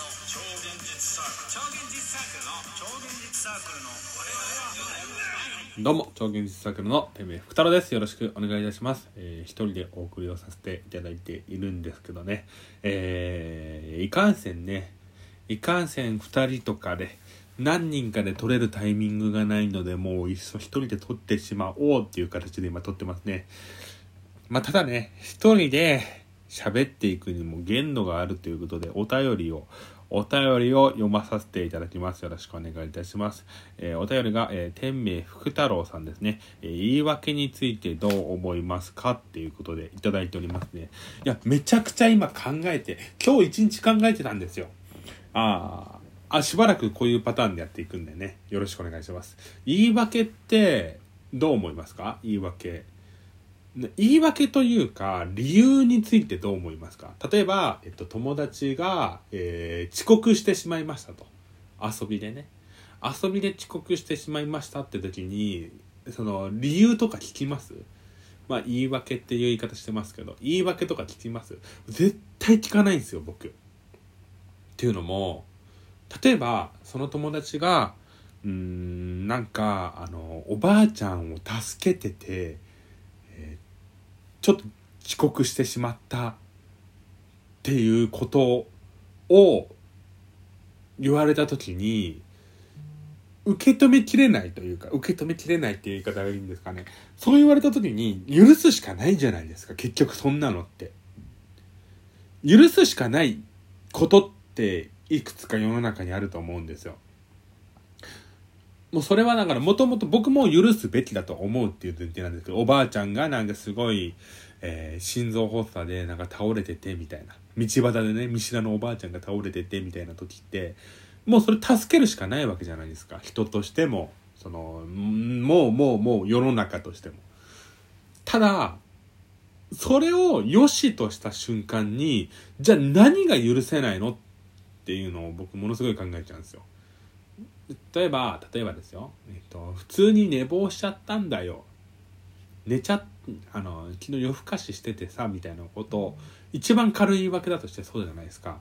超現実サークル超現実サークルの超現実サークルの我々はどうも、超現実サークルのてめえ福太郎です。よろしくお願いいたします。えー一人でお送りをさせていただいているんですけどね、えーいかんせんね、いかんせん二人とかで、何人かで撮れるタイミングがないので、もういっそ一人で撮ってしまおうっていう形で今撮ってますね。まあ、ただね、一人で喋っていくにも限度があるということで、お便りを、お便りを読まさせていただきます。よろしくお願いいたします。えーお便りが、えー天命福太郎さんですね、えー言い訳についてどう思いますかっていうことでいただいておりますね。いや、めちゃくちゃ今考えて、今日一日考えてたんですよ。あーあ、しばらくこういうパターンでやっていくんでね、よろしくお願いします。言い訳ってどう思いますか？言い訳。言い訳というか理由についてどう思いますか？例えば、えっと、友達が、えー遅刻してしまいましたと。遊びでね。遊びで遅刻してしまいましたって時にその理由とか聞きます？まあ言い訳っていう言い方してますけど言い訳とか聞きます？絶対聞かないんですよ僕。っていうのも例えばその友達がうーんなんかあのおばあちゃんを助けててちょっと遅刻してしまったっていうことを言われた時に受け止めきれないというか受け止めきれないっていう言い方がいいんですかね。そう言われた時に許すしかないじゃないですか結局そんなのって。許すしかないことっていくつか世の中にあると思うんですよ。もうそれはだからもともと僕も許すべきだと思うっていう前提なんですけどおばあちゃんがなんかすごい、えー心臓発作でなんか倒れててみたいな。道端でね見知らぬおばあちゃんが倒れててみたいな時ってもうそれ助けるしかないわけじゃないですか。人としてもそのもうもうもう世の中としても。ただそれを良しとした瞬間にじゃあ何が許せないのっていうのを僕ものすごい考えちゃうんですよ。例えば例えばですよ、えっと、普通に寝坊しちゃったんだよ。寝ちゃっあの昨日夜更かししててさみたいなことを一番軽い言い訳だとしてそうじゃないですか。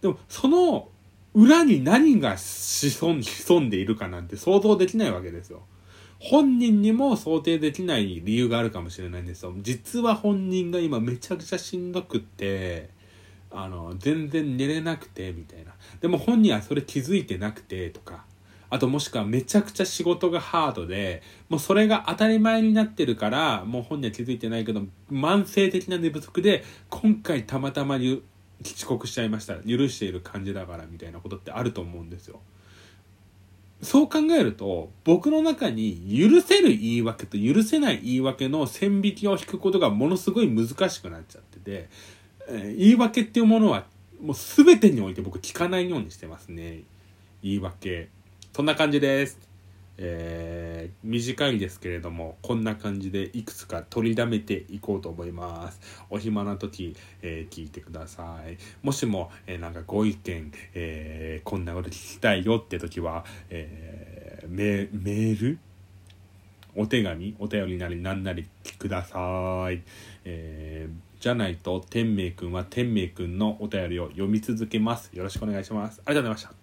でもその裏に何が潜んでいるかなんて想像できないわけですよ。本人にも想定できない理由があるかもしれないんですよ。実は本人が今めちゃくちゃしんどくって。あの全然寝れなくてみたいな。でも本人はそれ気づいてなくてとか。あともしくはめちゃくちゃ仕事がハードでもうそれが当たり前になってるからもう本人は気づいてないけど慢性的な寝不足で今回たまたまゆ遅刻しちゃいました。許している感じだからみたいなことってあると思うんですよ。そう考えると僕の中に許せる言い訳と許せない言い訳の線引きを引くことがものすごい難しくなっちゃってて、え言い訳っていうものはもう全てにおいて僕聞かないようにしてますね。言い訳。そんな感じです。えー短いですけれどもこんな感じでいくつか取りだめていこうと思います。お暇な時、えー聞いてください。もしも、えーなんかご意見、えこんなこと聞きたいよって時は、えーメメール？お手紙？お便りなりなんなりください、えーじゃないと天明くんは天明くんのお便りを読み続けます。よろしくお願いします。ありがとうございました。